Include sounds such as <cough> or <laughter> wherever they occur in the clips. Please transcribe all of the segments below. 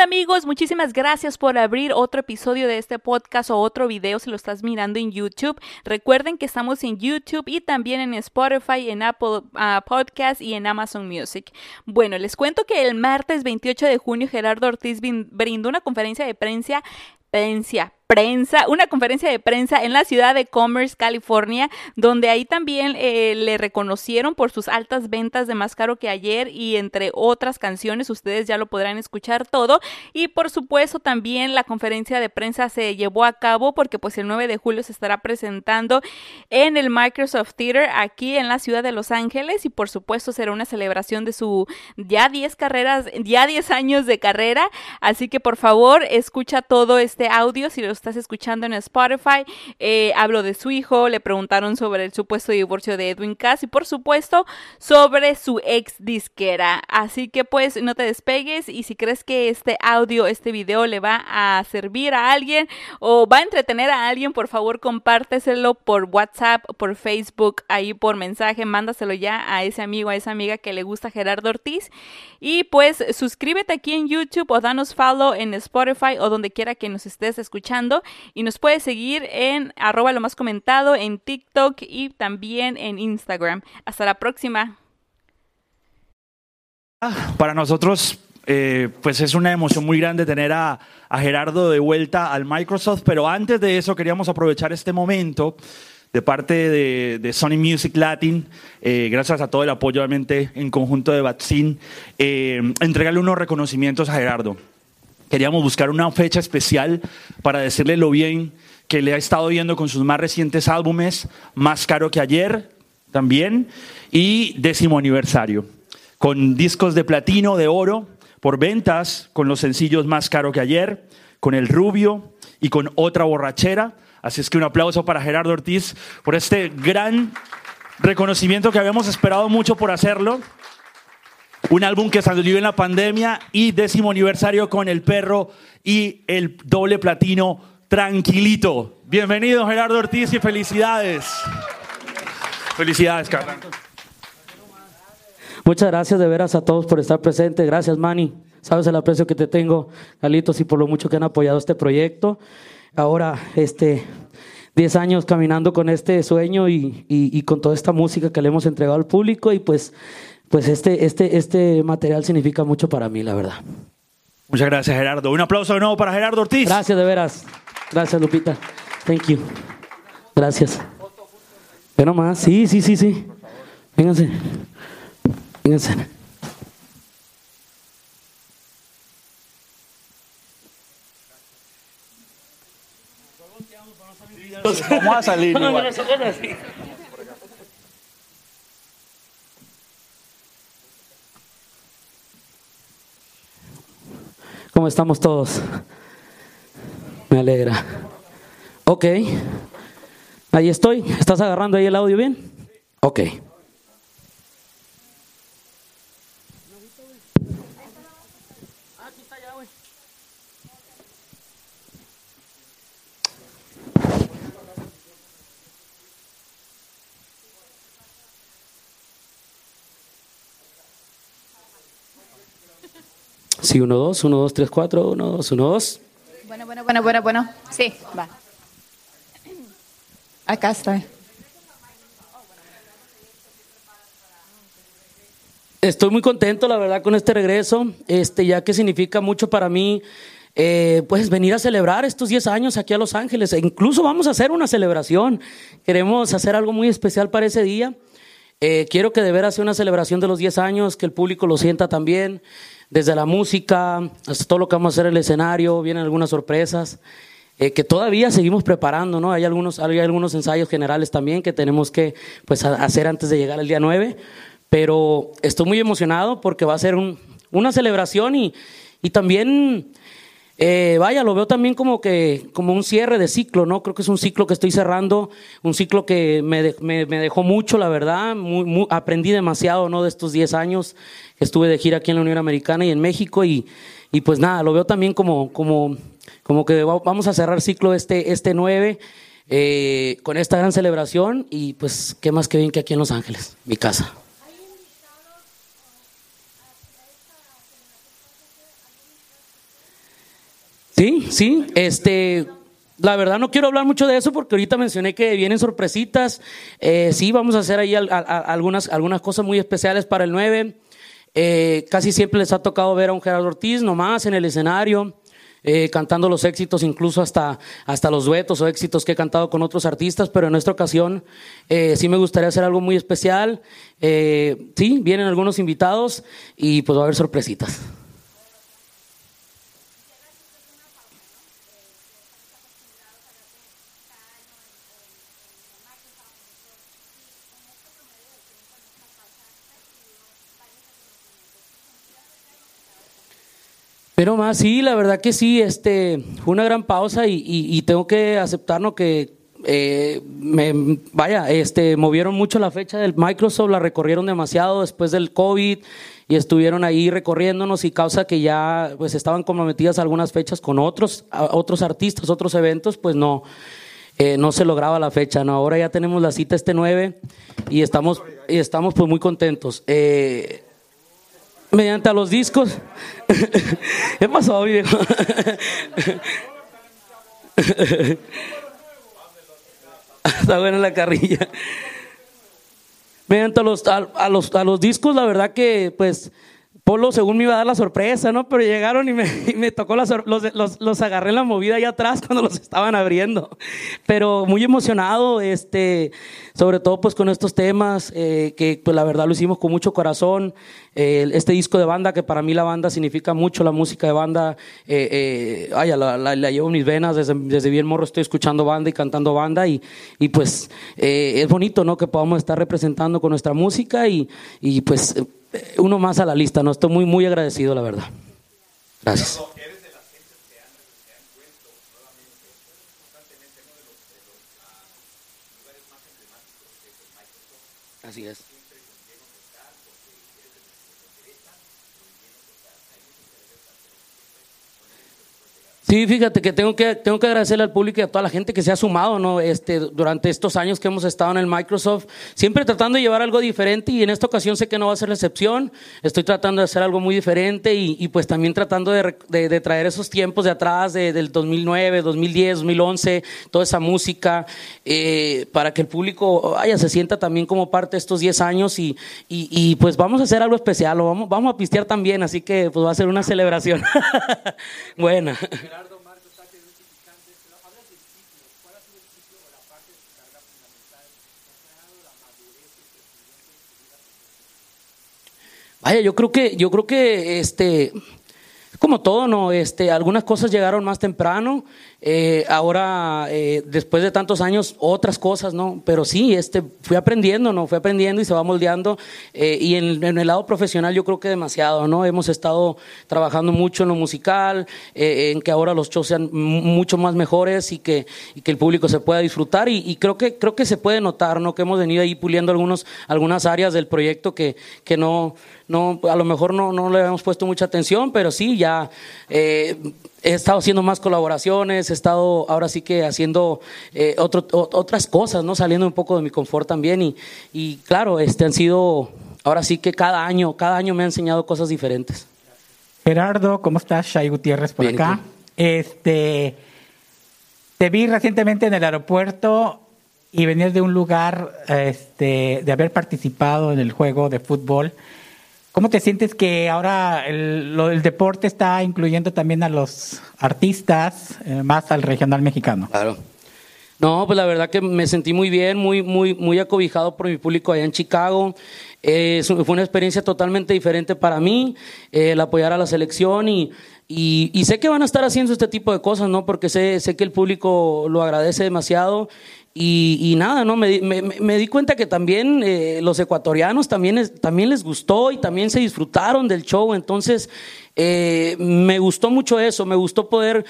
amigos? Muchísimas gracias por abrir otro episodio de este podcast o otro video si lo estás mirando en YouTube. Recuerden que estamos en YouTube y también en Spotify, en Apple uh, Podcast y en Amazon Music. Bueno, les cuento que el martes 28 de junio Gerardo Ortiz brindó una conferencia de prensa prensa, prensa, una conferencia de prensa en la ciudad de Commerce, California, donde ahí también eh, le reconocieron por sus altas ventas de Más Caro que ayer y entre otras canciones, ustedes ya lo podrán escuchar todo. Y por supuesto también la conferencia de prensa se llevó a cabo porque pues el 9 de julio se estará presentando en el Microsoft Theater aquí en la ciudad de Los Ángeles y por supuesto será una celebración de su ya 10 carreras, ya 10 años de carrera. Así que por favor escucha todo este audio si lo estás escuchando en Spotify. Eh, hablo de su hijo, le preguntaron sobre el supuesto divorcio de Edwin Cass y por supuesto sobre su ex disquera. Así que pues no te despegues y si crees que este audio, este video le va a servir a alguien o va a entretener a alguien, por favor compárteselo por WhatsApp, por Facebook, ahí por mensaje, mándaselo ya a ese amigo, a esa amiga que le gusta Gerardo Ortiz. Y pues suscríbete aquí en YouTube o danos follow en Spotify o donde quiera que nos estés escuchando y nos puedes seguir en arroba lo más comentado en TikTok y también en Instagram. Hasta la próxima. Para nosotros, eh, pues es una emoción muy grande tener a, Gerardo de vuelta al Microsoft, pero antes de eso queríamos aprovechar este momento de parte de, Sony Music Latin, eh, gracias a todo el apoyo obviamente en conjunto de Batsin, eh, entregarle unos reconocimientos a Gerardo. Queríamos buscar una fecha especial para decirle lo bien que le ha estado viendo con sus más recientes álbumes, Más Caro que Ayer también, y décimo aniversario, con discos de platino, de oro, por ventas, con los sencillos Más Caro que Ayer, con El Rubio y con Otra Borrachera. Así es que un aplauso para Gerardo Ortiz por este gran reconocimiento que habíamos esperado mucho por hacerlo. Un álbum que salió en la pandemia y décimo aniversario con El Perro y el doble platino Tranquilito. Bienvenido Gerardo Ortiz y felicidades. Felicidades, Carlos. Muchas gracias de veras a todos por estar presentes. Gracias, Manny. Sabes el aprecio que te tengo, Galitos, y por lo mucho que han apoyado este proyecto. Ahora, este, 10 años caminando con este sueño y, y con toda esta música que le hemos entregado al público y pues pues este, este, este material significa mucho para mí, la verdad. Muchas gracias, Gerardo. Un aplauso de nuevo para Gerardo Ortiz. Gracias, de veras. Gracias, Lupita. Thank you. Gracias. Pero más. Sí, sí, sí, sí. Vénganse. Vénganse. Vamos a salir. <laughs> ¿Cómo estamos todos? Me alegra. Ok. Ahí estoy. ¿Estás agarrando ahí el audio bien? Ok. Sí, 1, 2, 1, 2, 3, 4, 1, 2, 1, 2. Bueno, bueno, bueno, bueno, bueno. Sí, va. Acá está. Estoy muy contento, la verdad, con este regreso, este, ya que significa mucho para mí, eh, pues venir a celebrar estos 10 años aquí a Los Ángeles. E incluso vamos a hacer una celebración. Queremos hacer algo muy especial para ese día. Eh, quiero que de veras sea una celebración de los 10 años, que el público lo sienta también desde la música hasta todo lo que vamos a hacer en el escenario, vienen algunas sorpresas eh, que todavía seguimos preparando, ¿no? Hay algunos, hay algunos ensayos generales también que tenemos que pues, hacer antes de llegar al día 9, pero estoy muy emocionado porque va a ser un, una celebración y, y también eh, vaya, lo veo también como que como un cierre de ciclo, ¿no? Creo que es un ciclo que estoy cerrando, un ciclo que me, me, dejó mucho, la verdad, muy, aprendí demasiado, ¿no? De estos 10 años que estuve de gira aquí en la Unión Americana y en México y, y pues nada, lo veo también como, como, como que vamos a cerrar ciclo este, este 9 eh, con esta gran celebración y pues qué más que bien que aquí en Los Ángeles, mi casa. Sí, este, la verdad no quiero hablar mucho de eso porque ahorita mencioné que vienen sorpresitas. Eh, sí, vamos a hacer ahí algunas, algunas cosas muy especiales para el 9. Eh, casi siempre les ha tocado ver a un Gerardo Ortiz nomás en el escenario. Eh, cantando los éxitos, incluso hasta, hasta los duetos o éxitos que he cantado con otros artistas, pero en esta ocasión sí me gustaría hacer algo muy especial. sí, vienen algunos invitados y pues va a haber sorpresitas. Pero más, sí, la verdad que sí, este, fue una gran pausa y, tengo que aceptarlo que eh, me, vaya, este, movieron mucho la fecha del Microsoft, la recorrieron demasiado después del COVID y estuvieron ahí recorriéndonos y causa que ya pues estaban comprometidas algunas fechas con otros, otros artistas, otros eventos, pues no, eh, no se lograba la fecha, ¿no? Ahora ya tenemos la cita este 9 y estamos, y estamos pues muy contentos. Eh, mediante a los discos. <laughs> ¿Qué pasó, viejo? <laughs> Está buena la carrilla. Mediante los, a, los, a los discos, la verdad que, pues, Polo según me iba a dar la sorpresa, ¿no? Pero llegaron y me, tocó los, los, agarré en la movida allá atrás <laughs> cuando los estaban abriendo. Pero muy emocionado, este, sobre todo pues con estos temas, eh, que pues la verdad lo hicimos con mucho corazón. este disco de banda, que para mí la banda significa mucho, la música de banda, eh, eh la, llevo en mis venas, desde, desde, bien morro estoy escuchando banda y cantando banda y, y pues es bonito, ¿no? Que podamos estar representando con nuestra música y, y pues uno más a la lista, ¿no? Estoy muy, muy agradecido, la verdad. Gracias. Así es. Sí, fíjate que tengo que tengo que agradecerle al público y a toda la gente que se ha sumado, ¿no? Este, durante estos años que hemos estado en el Microsoft, siempre tratando de llevar algo diferente y en esta ocasión sé que no va a ser la excepción. Estoy tratando de hacer algo muy diferente y, pues también tratando de, traer esos tiempos de atrás, del 2009, 2010, 2011, toda esa música, eh, para que el público vaya, se sienta también como parte de estos 10 años y, y, pues vamos a hacer algo especial, vamos, vamos a pistear también, así que pues va a ser una celebración. <laughs> Buena. Vaya, yo creo que, yo creo que este, como todo, ¿no? Este, algunas cosas llegaron más temprano, eh, ahora, eh, después de tantos años, otras cosas, ¿no? Pero sí, este, fui aprendiendo, ¿no? Fui aprendiendo y se va moldeando. Eh, y en, el lado profesional yo creo que demasiado, ¿no? Hemos estado trabajando mucho en lo musical, en que ahora los shows sean mucho más mejores y que, y que el público se pueda disfrutar. Y, creo, que, creo que se puede notar, ¿no? Que hemos venido ahí puliendo algunos, algunas áreas del proyecto que, que no, no, a lo mejor no, no le habíamos puesto mucha atención, pero sí, ya he estado haciendo más colaboraciones, he estado ahora sí que haciendo eh, otras cosas, ¿no? Saliendo un poco de mi confort también y, y, claro, este han sido, ahora sí que cada año, cada año me ha enseñado cosas diferentes. Gerardo, ¿cómo estás? Shai Gutiérrez por acá. Este, te vi recientemente en el aeropuerto y venías de un lugar este, de haber participado en el juego de fútbol. ¿Cómo te sientes que ahora el, lo del deporte está incluyendo también a los artistas, eh, más al regional mexicano? Claro. No, pues la verdad que me sentí muy bien, muy, muy, muy acobijado por mi público allá en Chicago. Eh, fue una experiencia totalmente diferente para mí, eh, el apoyar a la selección y, y, sé que van a estar haciendo este tipo de cosas, ¿no? Porque sé, sé que el público lo agradece demasiado y, nada, ¿no? Me, me, di cuenta que también eh, los ecuatorianos también, también les gustó y también se disfrutaron del show. Entonces, eh, me gustó mucho eso, me gustó poder,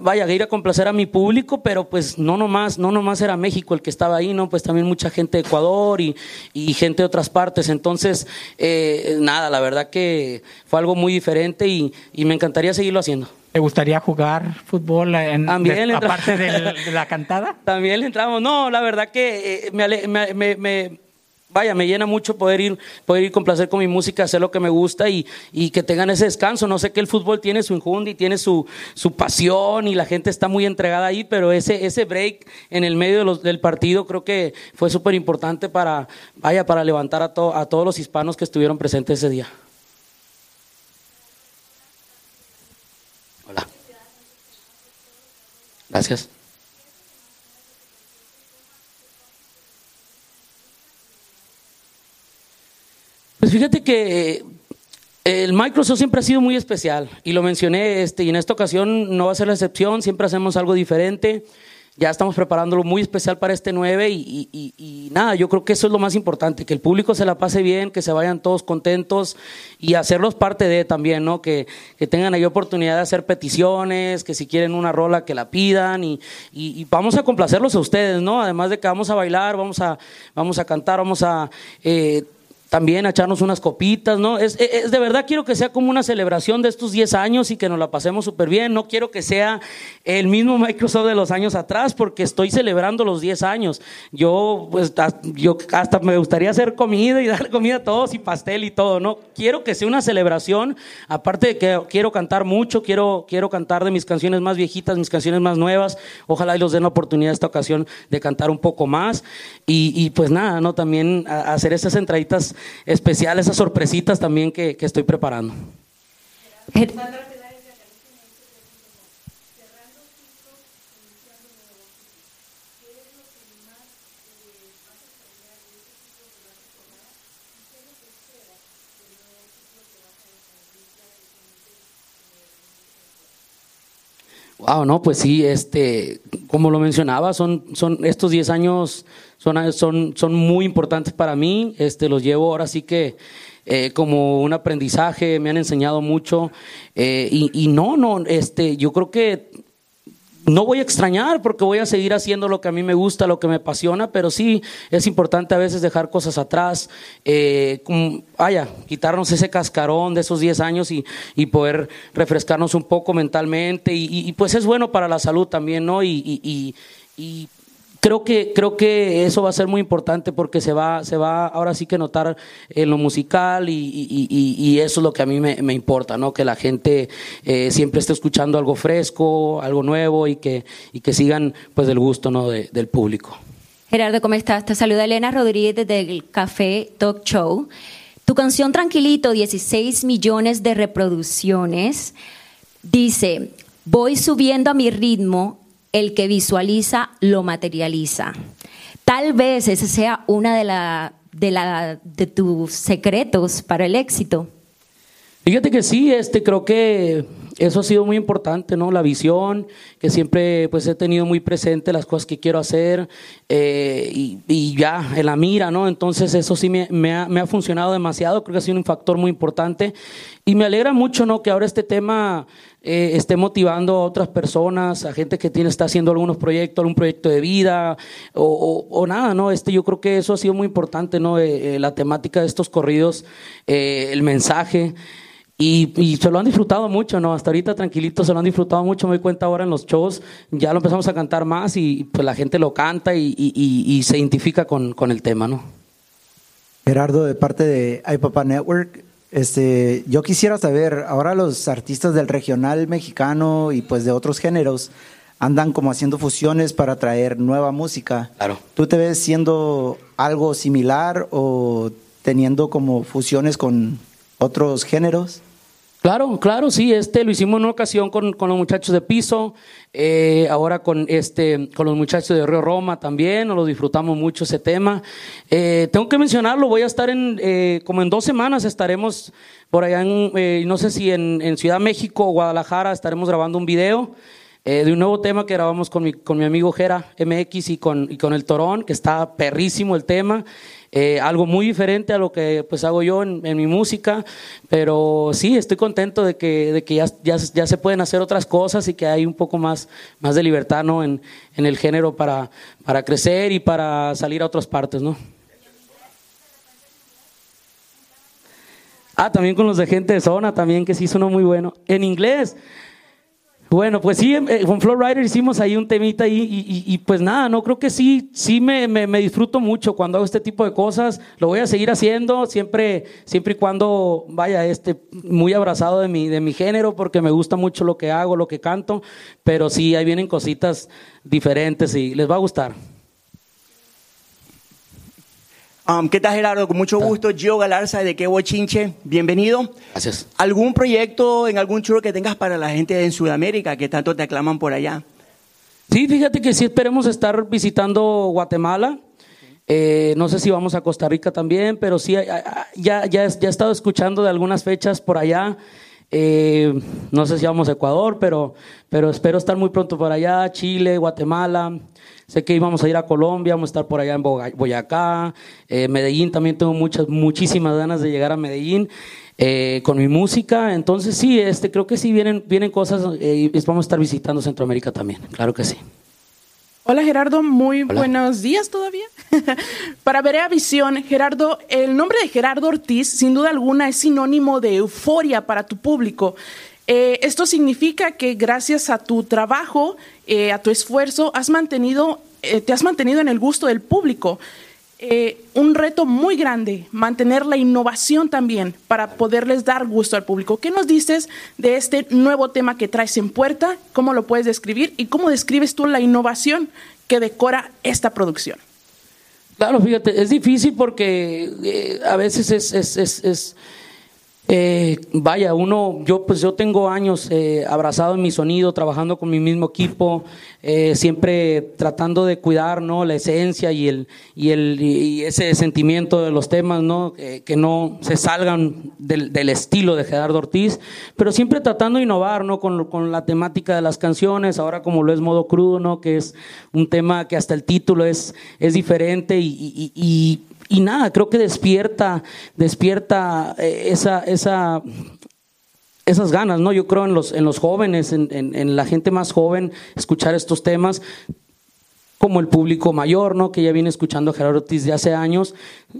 vaya, ir a complacer a mi público, pero pues no nomás, no nomás era México el que estaba ahí, ¿no? Pues también mucha gente de Ecuador y, y gente de otras partes. Entonces, eh, nada, la verdad que fue algo muy diferente y, y me encantaría seguirlo haciendo. ¿Te gustaría jugar fútbol en, aparte de, la cantada? <laughs> También le entramos. No, la verdad que eh, me, me, me, vaya, me llena mucho poder ir, poder ir con placer con mi música, hacer lo que me gusta y, y que tengan ese descanso. No sé que el fútbol tiene su y tiene su, su pasión y la gente está muy entregada ahí, pero ese, ese break en el medio de los, del partido creo que fue súper importante para, vaya, para levantar a, a todos los hispanos que estuvieron presentes ese día. Gracias. Pues fíjate que eh, el Microsoft siempre ha sido muy especial y lo mencioné este, y en esta ocasión no va a ser la excepción, siempre hacemos algo diferente. Ya estamos preparándolo muy especial para este 9 y, nada, yo creo que eso es lo más importante, que el público se la pase bien, que se vayan todos contentos y hacerlos parte de también, ¿no? Que, que tengan ahí oportunidad de hacer peticiones, que si quieren una rola que la pidan y, vamos a complacerlos a ustedes, ¿no? Además de que vamos a bailar, vamos a, vamos a cantar, vamos a... Eh, también echarnos unas copitas, ¿no? Es, es, de verdad quiero que sea como una celebración de estos 10 años y que nos la pasemos súper bien. No quiero que sea el mismo <laughs> Microsoft de los años atrás porque estoy celebrando los 10 años. Yo, pues, yo hasta me gustaría hacer comida y <laughs> dar comida a todos y pastel y todo, ¿no? Quiero que sea una celebración, aparte de que quiero cantar mucho, quiero, quiero cantar de mis canciones más viejitas, mis canciones más nuevas. Ojalá y los den la oportunidad esta ocasión de cantar un poco más. Y, y pues nada, ¿no? También hacer esas entraditas especial, esas sorpresitas también que, que estoy preparando. Wow, no, pues sí, este, como lo mencionaba, son, son estos 10 años son, son, son muy importantes para mí, este, los llevo ahora sí que eh, como un aprendizaje, me han enseñado mucho eh, y, y, no, no, este, yo creo que no voy a extrañar porque voy a seguir haciendo lo que a mí me gusta, lo que me apasiona, pero sí es importante a veces dejar cosas atrás, eh, vaya, quitarnos ese cascarón de esos 10 años y, y, poder refrescarnos un poco mentalmente y, y, pues es bueno para la salud también, ¿no? y creo que creo que eso va a ser muy importante porque se va se va ahora sí que notar en lo musical y, eso es lo que a mí me, importa no que la gente eh, siempre esté escuchando algo fresco algo nuevo y que y que sigan pues del gusto no del público. Gerardo cómo estás te saluda Elena Rodríguez desde el Café Talk Show. Tu canción Tranquilito 16 millones de reproducciones dice voy subiendo a mi ritmo el que visualiza lo materializa. Tal vez ese sea una de, la, de, la, de tus secretos para el éxito. Fíjate que sí, este, creo que eso ha sido muy importante, ¿no? La visión, que siempre pues he tenido muy presente las cosas que quiero hacer eh, y, ya en la mira, ¿no? Entonces eso sí me, ha, me, ha, funcionado demasiado, creo que ha sido un factor muy importante y me alegra mucho, ¿no? Que ahora este tema eh, esté motivando a otras personas, a gente que tiene, está haciendo algunos proyectos, algún proyecto de vida o, o, nada, ¿no? Este, yo creo que eso ha sido muy importante, ¿no? Eh, la temática de estos corridos, el mensaje. Y, se lo han disfrutado mucho, ¿no? Hasta ahorita tranquilito se lo han disfrutado mucho. Me doy cuenta ahora en los shows, ya lo empezamos a cantar más y pues la gente lo canta y, se identifica con, el tema, ¿no? Gerardo, de parte de iPapa Network, este, yo quisiera saber, ahora los artistas del regional mexicano y pues de otros géneros andan como haciendo fusiones para traer nueva música. Claro. ¿Tú te ves siendo algo similar o teniendo como fusiones con otros géneros? Claro, claro, sí, este lo hicimos en una ocasión con, los muchachos de piso, eh, ahora con este, con los muchachos de Río Roma también, nos lo disfrutamos mucho ese tema. Eh, tengo que mencionarlo, voy a estar en, eh, como en dos semanas estaremos por allá en, no sé si en, Ciudad México o Guadalajara, estaremos grabando un video. De un nuevo tema que grabamos con mi, con mi amigo Jera MX y con, y con el Torón, que está perrísimo el tema. Eh, algo muy diferente a lo que pues hago yo en, mi música, pero sí, estoy contento de que, de que ya, ya, ya, se pueden hacer otras cosas y que hay un poco más, más de libertad ¿no? en, en el género para, para crecer y para salir a otras partes. ¿no? Ah, también con los de gente de zona, también que sí sonó muy bueno. En inglés. Bueno, pues sí, eh, con Flow Rider hicimos ahí un temita y, y, pues nada, no creo que sí, sí me, me, me, disfruto mucho cuando hago este tipo de cosas. Lo voy a seguir haciendo siempre, siempre y cuando vaya este muy abrazado de mi, de mi género, porque me gusta mucho lo que hago, lo que canto. Pero sí, ahí vienen cositas diferentes y les va a gustar. Um, ¿Qué tal, Gerardo? Con mucho gusto. Gio Galarza de Quebo Chinche. Bienvenido. Gracias. ¿Algún proyecto en algún tour que tengas para la gente en Sudamérica que tanto te aclaman por allá? Sí, fíjate que sí esperemos estar visitando Guatemala. Eh, no sé si vamos a Costa Rica también, pero sí, ya, ya, ya he estado escuchando de algunas fechas por allá. Eh, no sé si vamos a Ecuador, pero, pero espero estar muy pronto por allá, Chile, Guatemala. Sé que íbamos a ir a Colombia, vamos a estar por allá en Boyacá, eh, Medellín, también tengo muchas, muchísimas ganas de llegar a Medellín eh, con mi música. Entonces sí, este, creo que sí vienen, vienen cosas eh, y vamos a estar visitando Centroamérica también, claro que sí. Hola Gerardo, muy buenos días todavía. <laughs> Para Berea Visión, Gerardo, el nombre de Gerardo Ortiz sin duda alguna es sinónimo de euforia para tu público. Eh, esto significa que gracias a tu trabajo, eh, a tu esfuerzo, has mantenido, eh, te has mantenido en el gusto del público. Un reto muy grande, mantener la innovación también para poderles dar gusto al público. ¿Qué nos dices de este nuevo tema que traes en puerta? ¿Cómo lo puedes describir? ¿Y cómo describes tú la innovación que decora esta producción? Claro, fíjate, es difícil porque a veces es eh, vaya, uno, yo pues yo tengo años eh, abrazado en mi sonido, trabajando con mi mismo equipo, eh, siempre tratando de cuidar, ¿no? La esencia y el y el y ese sentimiento de los temas, ¿no? que no se salgan del, del, estilo de Gerardo Ortiz, pero siempre tratando de innovar, ¿no? Con, con la temática de las canciones, ahora como lo es modo crudo, ¿no? Que es un tema que hasta el título es es diferente y, y, y y nada, creo que despierta, despierta eh, esa, esa, esas ganas, ¿no? Yo creo en los, en los jóvenes, en, en, la gente más joven, escuchar estos temas como el público mayor, ¿no? Que ya viene escuchando a Gerardo Ortiz de hace años,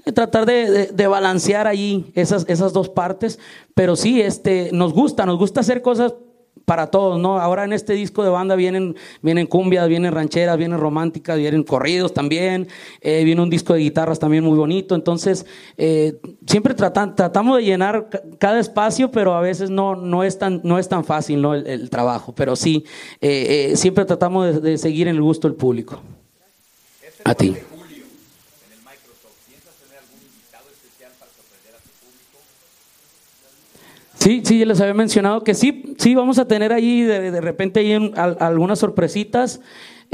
eh, tratar de, de, balancear ahí esas, esas dos partes, pero sí, este, nos gusta, nos gusta hacer cosas para todos, ¿no? Ahora en este disco de banda vienen, vienen cumbias, vienen rancheras, vienen románticas, vienen corridos también, eh, viene un disco de guitarras también muy bonito, entonces eh, siempre tratan, tratamos de llenar cada espacio, pero a veces no, no, es, tan, no es tan fácil ¿no? el, trabajo, pero sí, eh, siempre tratamos de, de, seguir en el gusto del público. A ti. Sí, sí, les había mencionado que sí, sí, vamos a tener ahí de, de repente ahí algunas sorpresitas.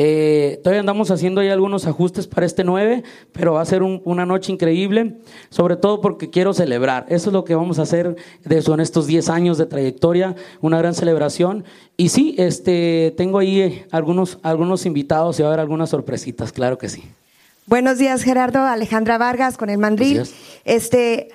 Eh, todavía andamos haciendo ahí algunos ajustes para este 9, pero va a ser una noche increíble, sobre todo porque quiero celebrar. Eso es lo que vamos a hacer de eso en estos 10 años de trayectoria, una gran celebración. Y sí, este, tengo ahí algunos, algunos invitados y va a haber algunas sorpresitas, claro que sí. Buenos días, Gerardo. Alejandra Vargas con el Mandril. Este,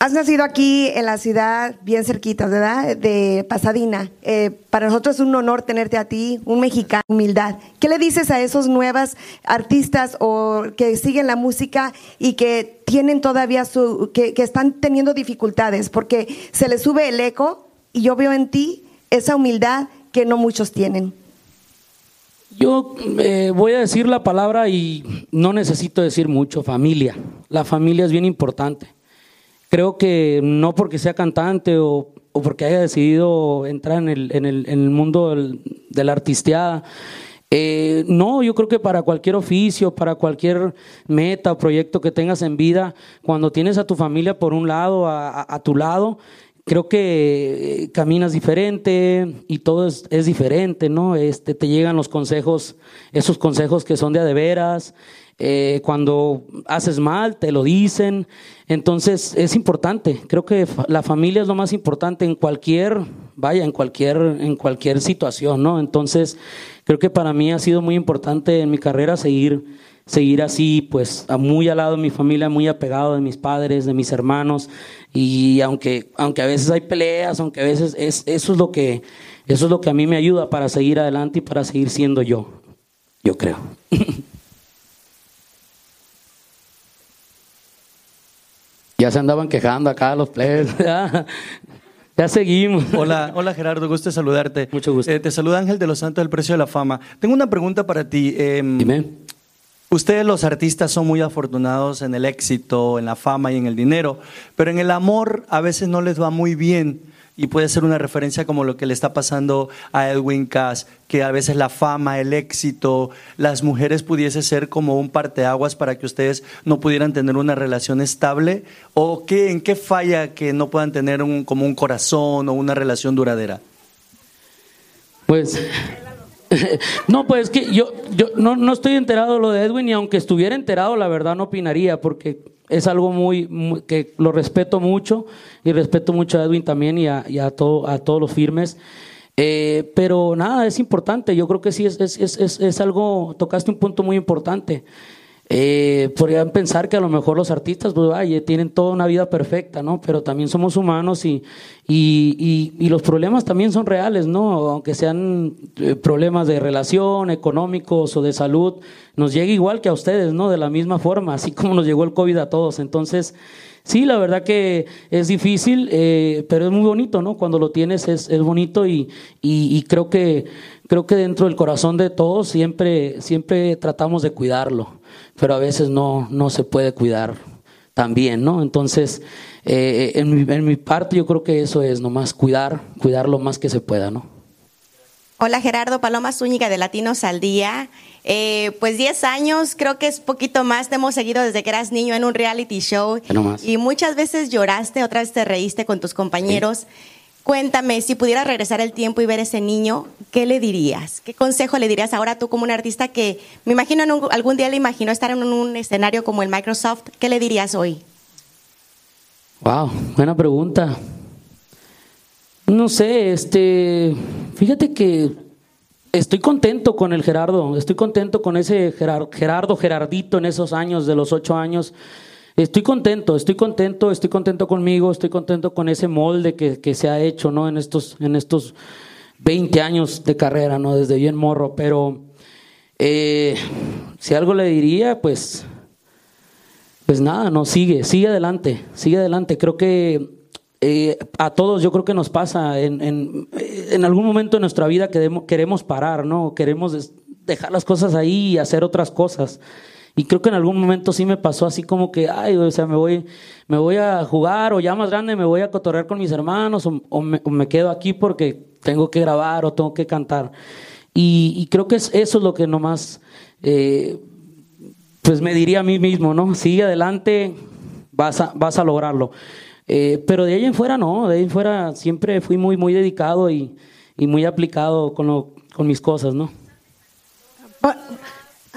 Has nacido aquí en la ciudad, bien cerquita, ¿verdad? De Pasadena. Eh, para nosotros es un honor tenerte a ti, un mexicano, humildad. ¿Qué le dices a esos nuevos artistas o que siguen la música y que tienen todavía su, que, están teniendo dificultades? Porque se les sube el eco y yo veo en ti esa humildad que no muchos tienen. Yo eh, voy a decir la palabra y no necesito decir mucho, familia. La familia es bien importante Creo que no porque sea cantante o, porque haya decidido entrar en el, en el, en el mundo de la artisteada, eh, no, yo creo que para cualquier oficio, para cualquier meta o proyecto que tengas en vida, cuando tienes a tu familia por un lado, a, tu lado, creo que eh, caminas diferente y todo es, es, diferente, ¿no? Este, te llegan los consejos, esos consejos que son de a de veras, eh, cuando haces mal, te lo dicen. Entonces es importante. Creo que la familia es lo más importante en cualquier, vaya, en cualquier, en cualquier situación, ¿no? Entonces creo que para mí ha sido muy importante en mi carrera seguir, seguir así, pues muy al lado de mi familia, muy apegado de mis padres, de mis hermanos. Y aunque, aunque a veces hay peleas, aunque a veces es, eso es lo que, eso es lo que a mí me ayuda para seguir adelante y para seguir siendo yo. Yo creo. <laughs> Ya se andaban quejando acá los players. <laughs> Ya seguimos. Hola, hola Gerardo, gusto saludarte. Mucho gusto. Eh, te saluda Ángel de los Santos del Precio de la Fama. Tengo una pregunta para ti. Eh, Dime. Ustedes los artistas son muy afortunados en el éxito, en la fama y en el dinero, pero en el amor a veces no les va muy bien y puede ser una referencia como lo que le está pasando a Edwin Cass, que a veces la fama, el éxito, las mujeres pudiese ser como un parteaguas para que ustedes no pudieran tener una relación estable o qué, en qué falla que no puedan tener un, como un corazón o una relación duradera. Pues <laughs> no, pues que yo, yo no, no, estoy enterado de lo de Edwin y aunque estuviera enterado, la verdad no opinaría porque es algo muy, que lo respeto mucho y respeto mucho a Edwin también y a, y a, todo, a todos los firmes. Eh, pero nada, es importante, yo creo que sí es, es, es, es algo, tocaste un punto muy importante. Eh, podrían pensar que a lo mejor los artistas pues, ay, tienen toda una vida perfecta, ¿no? Pero también somos humanos y, y, y, los problemas también son reales, ¿no? Aunque sean eh, problemas de relación, económicos o de salud, nos llega igual que a ustedes, ¿no? De la misma forma, así <laughs> como nos llegó el COVID a todos. Entonces, sí, la verdad que es difícil, eh, pero es muy bonito, ¿no? Cuando lo tienes es, es bonito y, y, creo que creo que dentro del corazón de todos siempre siempre tratamos de cuidarlo pero a veces no, no se puede cuidar tan bien, ¿no? Entonces, eh, en, mi, en mi parte yo creo que eso es nomás cuidar, cuidar lo más que se pueda, ¿no? Hola Gerardo, Paloma Zúñiga de Latinos al Día. Eh, pues 10 años, creo que es poquito más, te hemos seguido desde que eras niño en un reality show. Y muchas veces lloraste, otras te reíste con tus compañeros. Cuéntame, si pudieras regresar el tiempo y ver ese niño, ¿qué le dirías? ¿Qué consejo le dirías ahora tú como un artista que me imagino en algún día le imaginó estar en un escenario como el Microsoft? ¿Qué le dirías hoy? Wow, buena pregunta. No sé, este, fíjate que estoy contento con el Gerardo, estoy contento con ese Gerardo, Gerardito en esos años, de los ocho años. Estoy contento, estoy contento, estoy contento conmigo, estoy contento con ese molde que, que, se ha hecho, ¿no? En estos, en estos 20 años de carrera, ¿no? Desde bien morro, pero eh, si algo le diría, pues, pues nada, no, sigue, sigue adelante, sigue adelante. Creo que eh, a todos yo creo que nos pasa en, en, en algún momento de nuestra vida queremos, queremos parar, ¿no? Queremos dejar las cosas ahí y hacer otras cosas. Y creo que en algún momento sí me pasó así como que, ay, o sea, me voy, me voy a jugar o ya más grande me voy a cotorrear con mis hermanos o, me, quedo aquí porque tengo que grabar o tengo que cantar. Y, creo que es, eso es lo que nomás, eh, pues me diría a mí mismo, ¿no? Sigue adelante, vas a, vas a lograrlo. Eh, pero de ahí en fuera no, de ahí en fuera siempre fui muy, muy dedicado y, muy aplicado con, lo, con mis cosas, ¿no?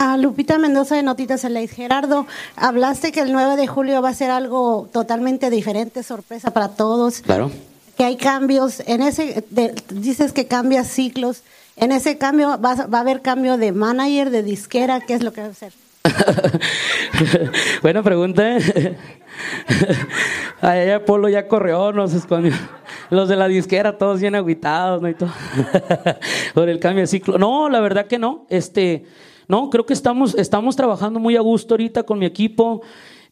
A Lupita Mendoza de Notitas ley Gerardo, hablaste que el 9 de julio va a ser algo totalmente diferente, sorpresa para todos. Claro. Que hay cambios, en ese, dices que cambia ciclos. En ese cambio va, va, a haber cambio de manager, de disquera, ¿qué es lo que va a hacer? <laughs> Buena pregunta. ¿eh? <laughs> Allá Polo ya corrió, no se escondió. Los de la disquera todos bien aguitados, ¿no? Y todo. <laughs> Por el cambio de ciclo. No, la verdad que no. Este, no, creo que estamos, estamos trabajando muy a gusto ahorita con mi equipo.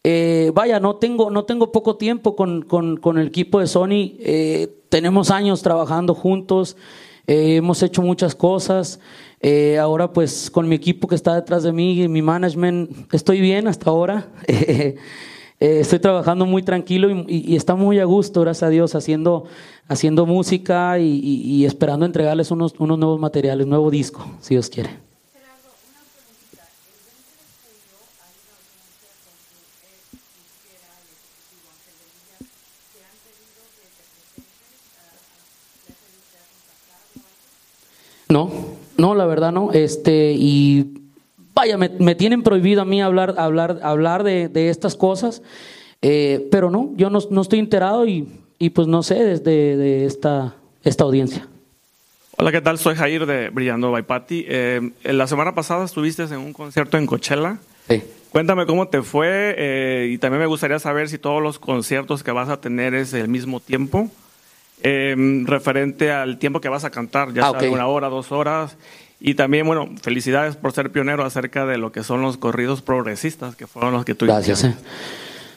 Eh, vaya, no tengo, no tengo poco tiempo con, con, el equipo de Sony. Eh, tenemos años trabajando juntos. Eh, hemos hecho muchas cosas. ahora pues con mi equipo que está detrás de mí, mi management, estoy bien hasta ahora. <laughs> estoy trabajando muy tranquilo y, y, está muy a gusto, gracias a Dios, haciendo, haciendo música y, y esperando entregarles unos, unos nuevos materiales, nuevo disco, si Dios quiere. No, no, la verdad no. Este, y vaya, me, tienen prohibido a mí hablar, hablar, hablar de, estas cosas, eh, pero no, yo no, no, estoy enterado y, y pues no sé desde de esta, esta audiencia. Hola, ¿qué tal? Soy Jair de Brillando by Patty. Eh, la semana pasada estuviste en un concierto en Coachella. Sí. Cuéntame cómo te fue eh, y también me gustaría saber si todos los conciertos que vas a tener es el mismo tiempo. Em, referente al tiempo que vas a cantar, ya ah, sea una hora, dos horas. Y también, bueno, felicidades por ser pionero acerca de lo que son los corridos progresistas, que fueron los que tú Gracias. Eh.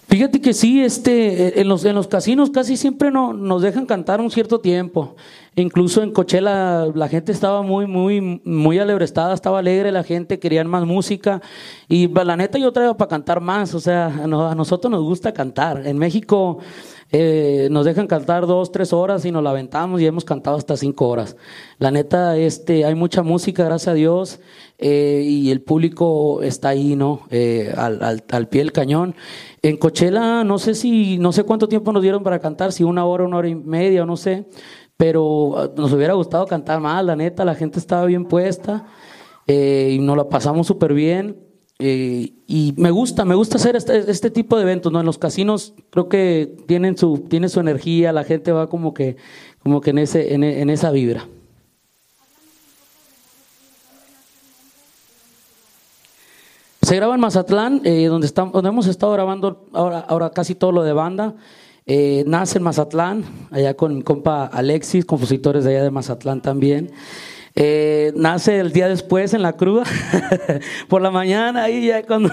Fíjate que sí, este, en los, en los casinos casi siempre no, nos dejan cantar un cierto tiempo. Incluso en Coachella la gente estaba muy, muy, muy alebrestada, estaba alegre la gente, querían más música. Y pues, la neta yo traigo para cantar más, o sea, a, nosotros nos gusta cantar. En México eh, nos dejan cantar dos, tres horas y nos la aventamos y hemos cantado hasta cinco horas. La neta, este, hay mucha música, gracias a Dios. Eh, y el público está ahí, ¿no? Eh, al, al, al, pie del cañón. En Coachella, no sé si, no sé cuánto tiempo nos dieron para cantar, si una hora, una hora y media, no sé, pero ah, nos hubiera gustado cantar más, la neta, la gente estaba bien puesta eh, y nos la pasamos súper bien. y me gusta, me gusta hacer este, este, tipo de eventos, ¿no? En los casinos creo que tienen su, tiene su energía, la gente va como que, como que en, ese, en, en esa vibra. Se graba en Mazatlán, eh, donde, estamos, donde hemos estado grabando ahora, ahora casi todo lo de banda. Eh, nace en Mazatlán, allá con mi compa Alexis, compositores de allá de Mazatlán también. Eh, nace el día después en la cruda, <laughs> por la mañana, ahí ya cuando...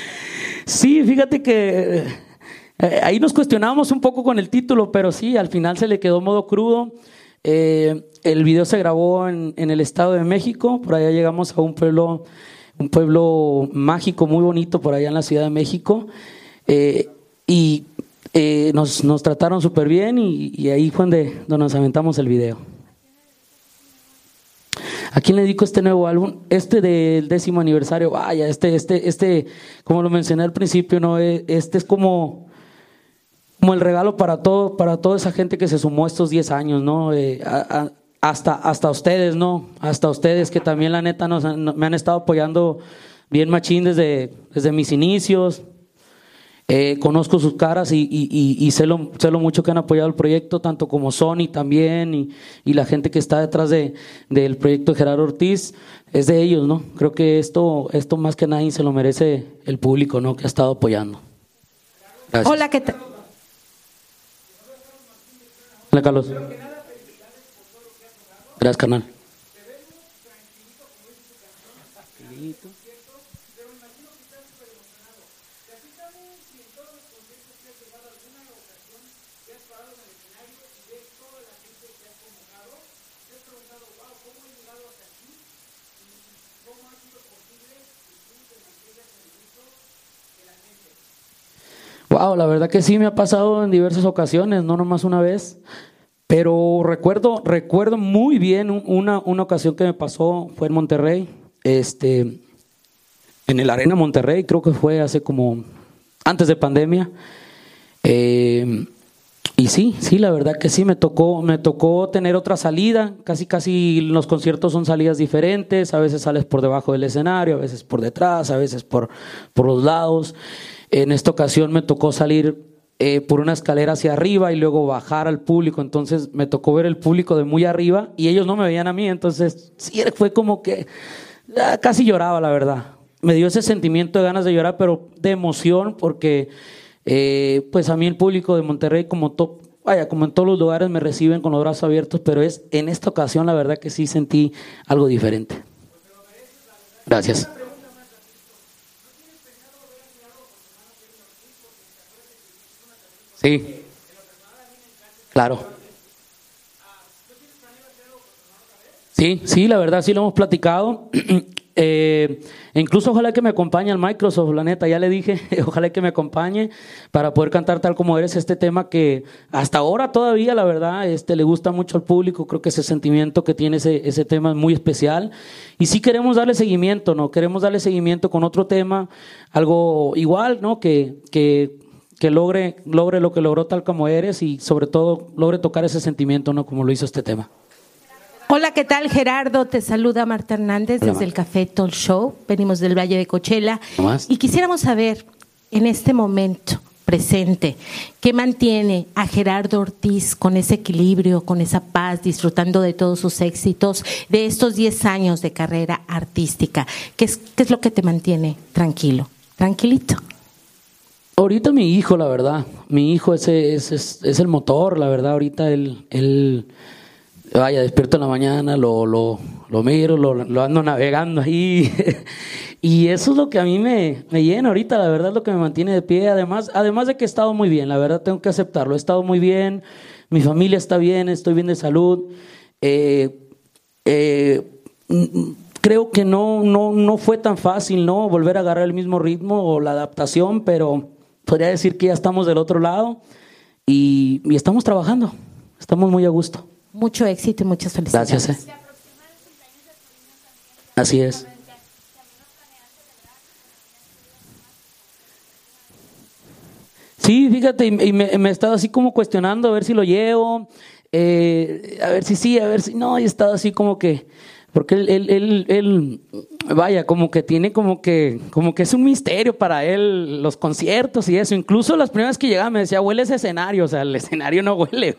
<laughs> sí, fíjate que ahí nos cuestionamos un poco con el título, pero sí, al final se le quedó modo crudo. el video se grabó en, en el Estado de México, por allá llegamos a un pueblo un pueblo mágico, muy bonito por allá en la Ciudad de México. Eh, y eh, nos, nos, trataron súper bien y, ahí fue donde, nos aventamos el video. ¿A quién le dedico este nuevo álbum? Este del décimo aniversario, vaya, este, este, este, como lo mencioné al principio, ¿no? Eh, este es como, como el regalo para todo, para toda esa gente que se sumó estos 10 años, ¿no? hasta, hasta ustedes, ¿no? Hasta ustedes que también la neta nos, me han estado apoyando bien machín desde, desde mis inicios. Eh, conozco sus caras y, y, y, sé, lo, sé, lo, mucho que han apoyado el proyecto, tanto como Sony también y, la gente que está detrás de, del proyecto de Gerardo Ortiz, es de ellos, ¿no? Creo que esto, esto más que nadie se lo merece el público, ¿no? Que ha estado apoyando. Hola, ¿qué tal? Hola, Carlos. Gracias, canal. Wow, la verdad que sí me ha pasado en diversas ocasiones, no nomás una vez. Pero recuerdo, recuerdo muy bien una, una ocasión que me pasó, fue en Monterrey, este, en el Arena Monterrey, creo que fue hace como antes de pandemia. Eh, y sí, sí, la verdad que sí, me tocó, me tocó tener otra salida. Casi, casi los conciertos son salidas diferentes. A veces sales por debajo del escenario, a veces por detrás, a veces por, por los lados. En esta ocasión me tocó salir eh, por una escalera hacia arriba y luego bajar al público. Entonces me tocó ver el público de muy arriba y ellos no me veían a mí. Entonces sí, fue como que ah, casi lloraba, la verdad. Me dio ese sentimiento de ganas de llorar, pero de emoción porque eh, pues a mí el público de Monterrey como vaya, como en todos los lugares me reciben con los brazos abiertos, pero es en esta ocasión la verdad que sí sentí algo diferente. Gracias. Sí. Claro. Sí, sí, la verdad sí lo hemos platicado. <clears throat> eh, incluso ojalá que me acompañe al Microsoft, la neta, ya le dije, <laughs> ojalá que me acompañe para poder cantar tal como eres este tema que hasta ahora todavía, la verdad, este, le gusta mucho al público, creo que ese sentimiento que tiene ese, ese tema es muy especial. Y sí queremos darle seguimiento, ¿no? Queremos darle seguimiento con otro tema, algo igual, ¿no? Que, que que logre, logre lo que logró tal como eres y sobre todo logre tocar ese sentimiento, ¿no? Como lo hizo este tema. Hola, ¿qué tal Gerardo? Te saluda Marta Hernández desde el Café Talk Show. Venimos del Valle de Cochela. Y quisiéramos saber, en este momento presente, ¿qué mantiene a Gerardo Ortiz con ese equilibrio, con esa paz, disfrutando de todos sus éxitos, de estos 10 años de carrera artística? ¿Qué es, qué es lo que te mantiene tranquilo, tranquilito? Ahorita mi hijo, la verdad. Mi hijo ese es, es, el motor, la verdad. Ahorita él, él vaya, despierto en la mañana, lo, lo, lo miro, lo, ando navegando ahí. <laughs> Y eso es lo que a mí me, me llena ahorita, la verdad lo que me mantiene de pie. Además, además de que he estado muy bien, la verdad tengo que aceptarlo. He estado muy bien, mi familia está bien, estoy bien de salud. Eh, eh, creo que no, no, no fue tan fácil, ¿no? Volver a agarrar el mismo ritmo o la adaptación, pero podría decir que ya estamos del otro lado y, y estamos trabajando. Estamos muy a gusto. Mucho éxito y muchas felicidades. Gracias. Eh. Así es. Sí, fíjate, y me, me, he estado así como cuestionando a ver si lo llevo, eh, a ver si sí, a ver si no, y he estado así como que, porque él, él, él, él, vaya, como que tiene como que, como que es un misterio para él los conciertos y eso. Incluso las primeras que llegaba me decía, huele ese escenario, o sea, el escenario no huele.